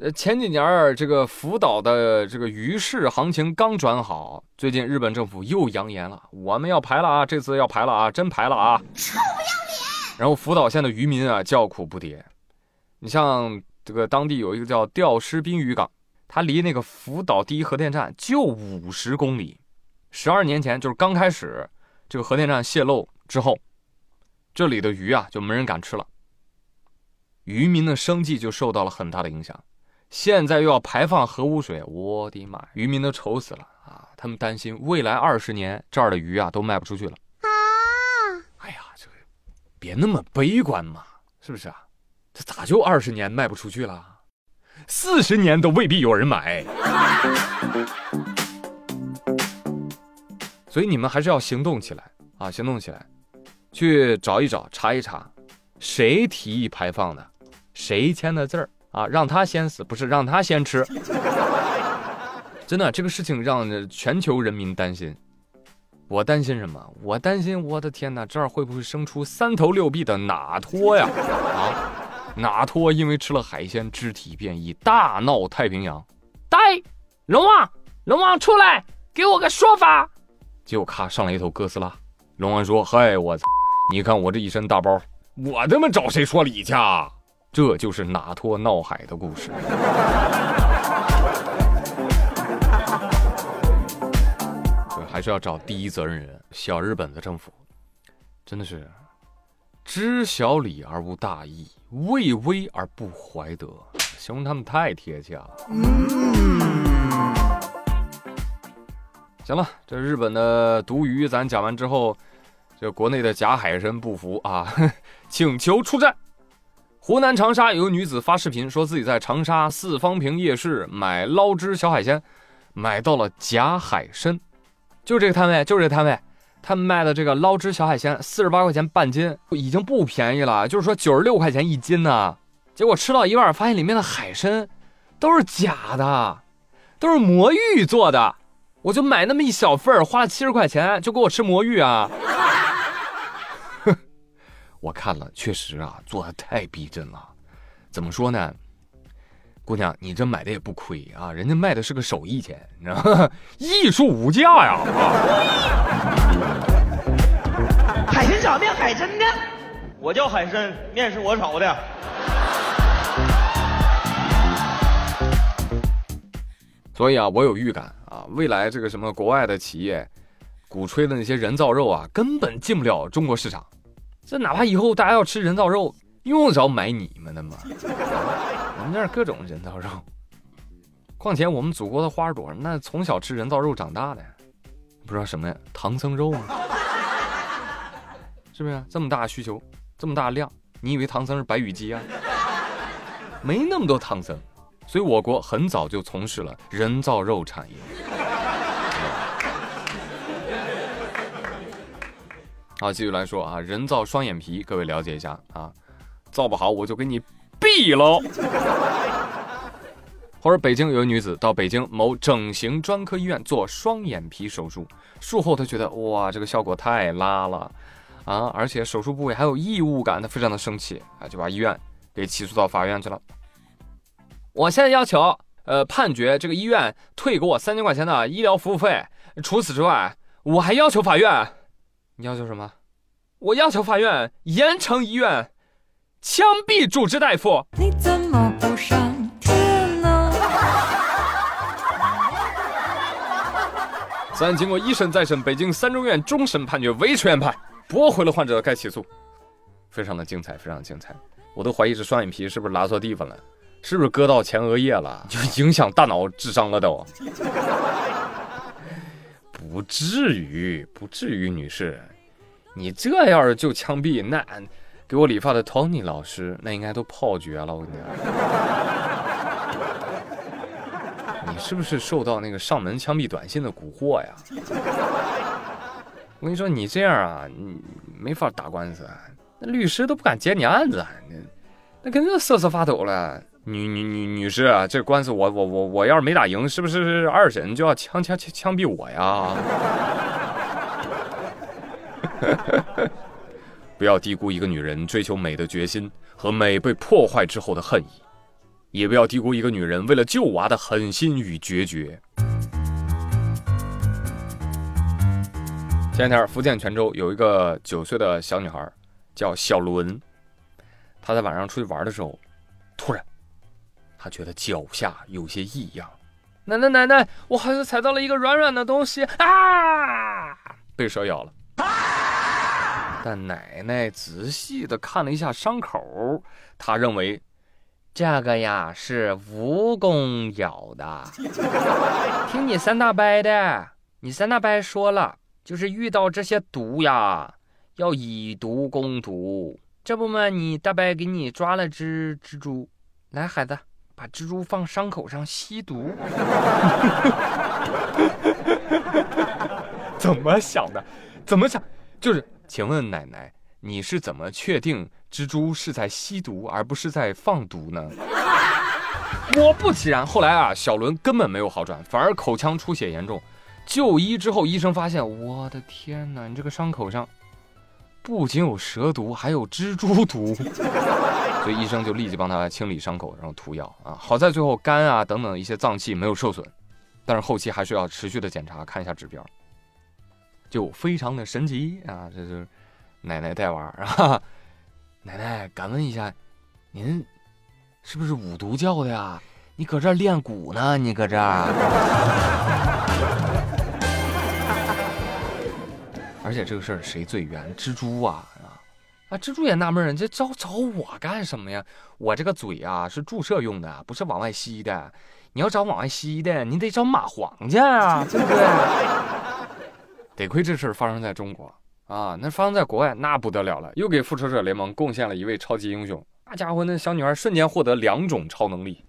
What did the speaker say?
呃，前几年儿这个福岛的这个鱼市行情刚转好，最近日本政府又扬言了，我们要排了啊，这次要排了啊，真排了啊！臭不要脸！然后福岛县的渔民啊叫苦不迭，你像这个当地有一个叫钓师滨渔港，它离那个福岛第一核电站就五十公里，十二年前就是刚开始这个核电站泄漏之后，这里的鱼啊就没人敢吃了，渔民的生计就受到了很大的影响。现在又要排放核污水，我的妈！渔民都愁死了啊！他们担心未来二十年这儿的鱼啊都卖不出去了啊！哎呀，这个别那么悲观嘛，是不是啊？这咋就二十年卖不出去了？四十年都未必有人买。所以你们还是要行动起来啊！行动起来，去找一找，查一查，谁提议排放的，谁签的字儿。啊，让他先死，不是让他先吃。真的，这个事情让全球人民担心。我担心什么？我担心，我的天哪，这儿会不会生出三头六臂的哪托呀？啊，哪托因为吃了海鲜，肢体变异，大闹太平洋。呆，龙王，龙王出来，给我个说法。结果咔上来一头哥斯拉。龙王说：“嗨，我操，你看我这一身大包，我他妈找谁说理去？”这就是哪托闹海的故事。还是要找第一责任人，小日本的政府，真的是知小理而无大义，畏威而不怀德，形容他们太贴切了。嗯行了，这日本的毒鱼咱讲完之后，这国内的假海参不服啊，请求出战。湖南长沙有个女子发视频，说自己在长沙四方坪夜市买捞汁小海鲜，买到了假海参。就这个摊位，就是这个摊位，他们卖的这个捞汁小海鲜四十八块钱半斤，已经不便宜了。就是说九十六块钱一斤呢。结果吃到一半，发现里面的海参都是假的，都是魔芋做的。我就买那么一小份花了七十块钱，就给我吃魔芋啊！我看了，确实啊，做的太逼真了。怎么说呢，姑娘，你这买的也不亏啊，人家卖的是个手艺钱，你知道吗？艺术无价呀！海参炒面，海参的？我叫海参，面是我炒的。所以啊，我有预感啊，未来这个什么国外的企业鼓吹的那些人造肉啊，根本进不了中国市场。这哪怕以后大家要吃人造肉，用得着买你们的吗？我们这儿各种人造肉，况且我们祖国的花朵，那从小吃人造肉长大的，不知道什么呀？唐僧肉吗？是不是这么大需求，这么大量？你以为唐僧是白羽鸡啊？没那么多唐僧，所以我国很早就从事了人造肉产业。好，继续来说啊，人造双眼皮，各位了解一下啊，造不好我就给你毙喽。或者北京有个女子到北京某整形专科医院做双眼皮手术，术后她觉得哇，这个效果太拉了啊，而且手术部位还有异物感，她非常的生气啊，就把医院给起诉到法院去了。我现在要求呃判决这个医院退给我三千块钱的医疗服务费，除此之外，我还要求法院。你要求什么？我要求法院严惩医院，枪毙主治大夫。你怎么不上天呢？此案经过一审再审，北京三中院终审判决维持原判，驳回了患者该起诉。非常的精彩，非常的精彩。我都怀疑这双眼皮是不是拉错地方了，是不是割到前额叶了，就影响大脑智商了都。不至于，不至于，女士，你这要是就枪毙，那给我理发的 Tony 老师，那应该都泡绝了。我跟你讲，你是不是受到那个上门枪毙短信的蛊惑呀？我跟你说，你这样啊，你没法打官司，那律师都不敢接你案子，那那肯定瑟瑟发抖了。女女女女士，这官司我我我我要是没打赢，是不是二审就要枪枪枪枪毙我呀？不要低估一个女人追求美的决心和美被破坏之后的恨意。也不要低估一个女人为了救娃的狠心与决绝。前两天，福建泉州有一个九岁的小女孩，叫小伦。她在晚上出去玩的时候，突然，她觉得脚下有些异样。奶奶，奶奶，我好像踩到了一个软软的东西啊！被蛇咬了。但奶奶仔细的看了一下伤口，她认为。这个呀是蜈蚣咬的，听你三大伯的，你三大伯说了，就是遇到这些毒呀，要以毒攻毒。这不嘛，你大伯给你抓了只蜘蛛，来孩子，把蜘蛛放伤口上吸毒。怎么想的？怎么想？就是，请问奶奶，你是怎么确定？蜘蛛是在吸毒，而不是在放毒呢？果不其然，后来啊，小伦根本没有好转，反而口腔出血严重。就医之后，医生发现，我的天哪，你这个伤口上不仅有蛇毒，还有蜘蛛毒。所以医生就立即帮他清理伤口，然后涂药啊。好在最后肝啊等等一些脏器没有受损，但是后期还是要持续的检查，看一下指标。就非常的神奇啊！这是奶奶带娃 啊。奶奶，敢问一下，您是不是五毒教的呀？你搁这练蛊呢？你搁这儿？而且这个事儿谁最冤？蜘蛛啊啊！啊，蜘蛛也纳闷，这找找我干什么呀？我这个嘴啊是注射用的，不是往外吸的。你要找往外吸的，你得找蚂蟥去啊，对不对？得亏这事儿发生在中国。啊，那发生在国外那不得了了，又给复仇者联盟贡献了一位超级英雄。那家伙，那小女孩瞬间获得两种超能力。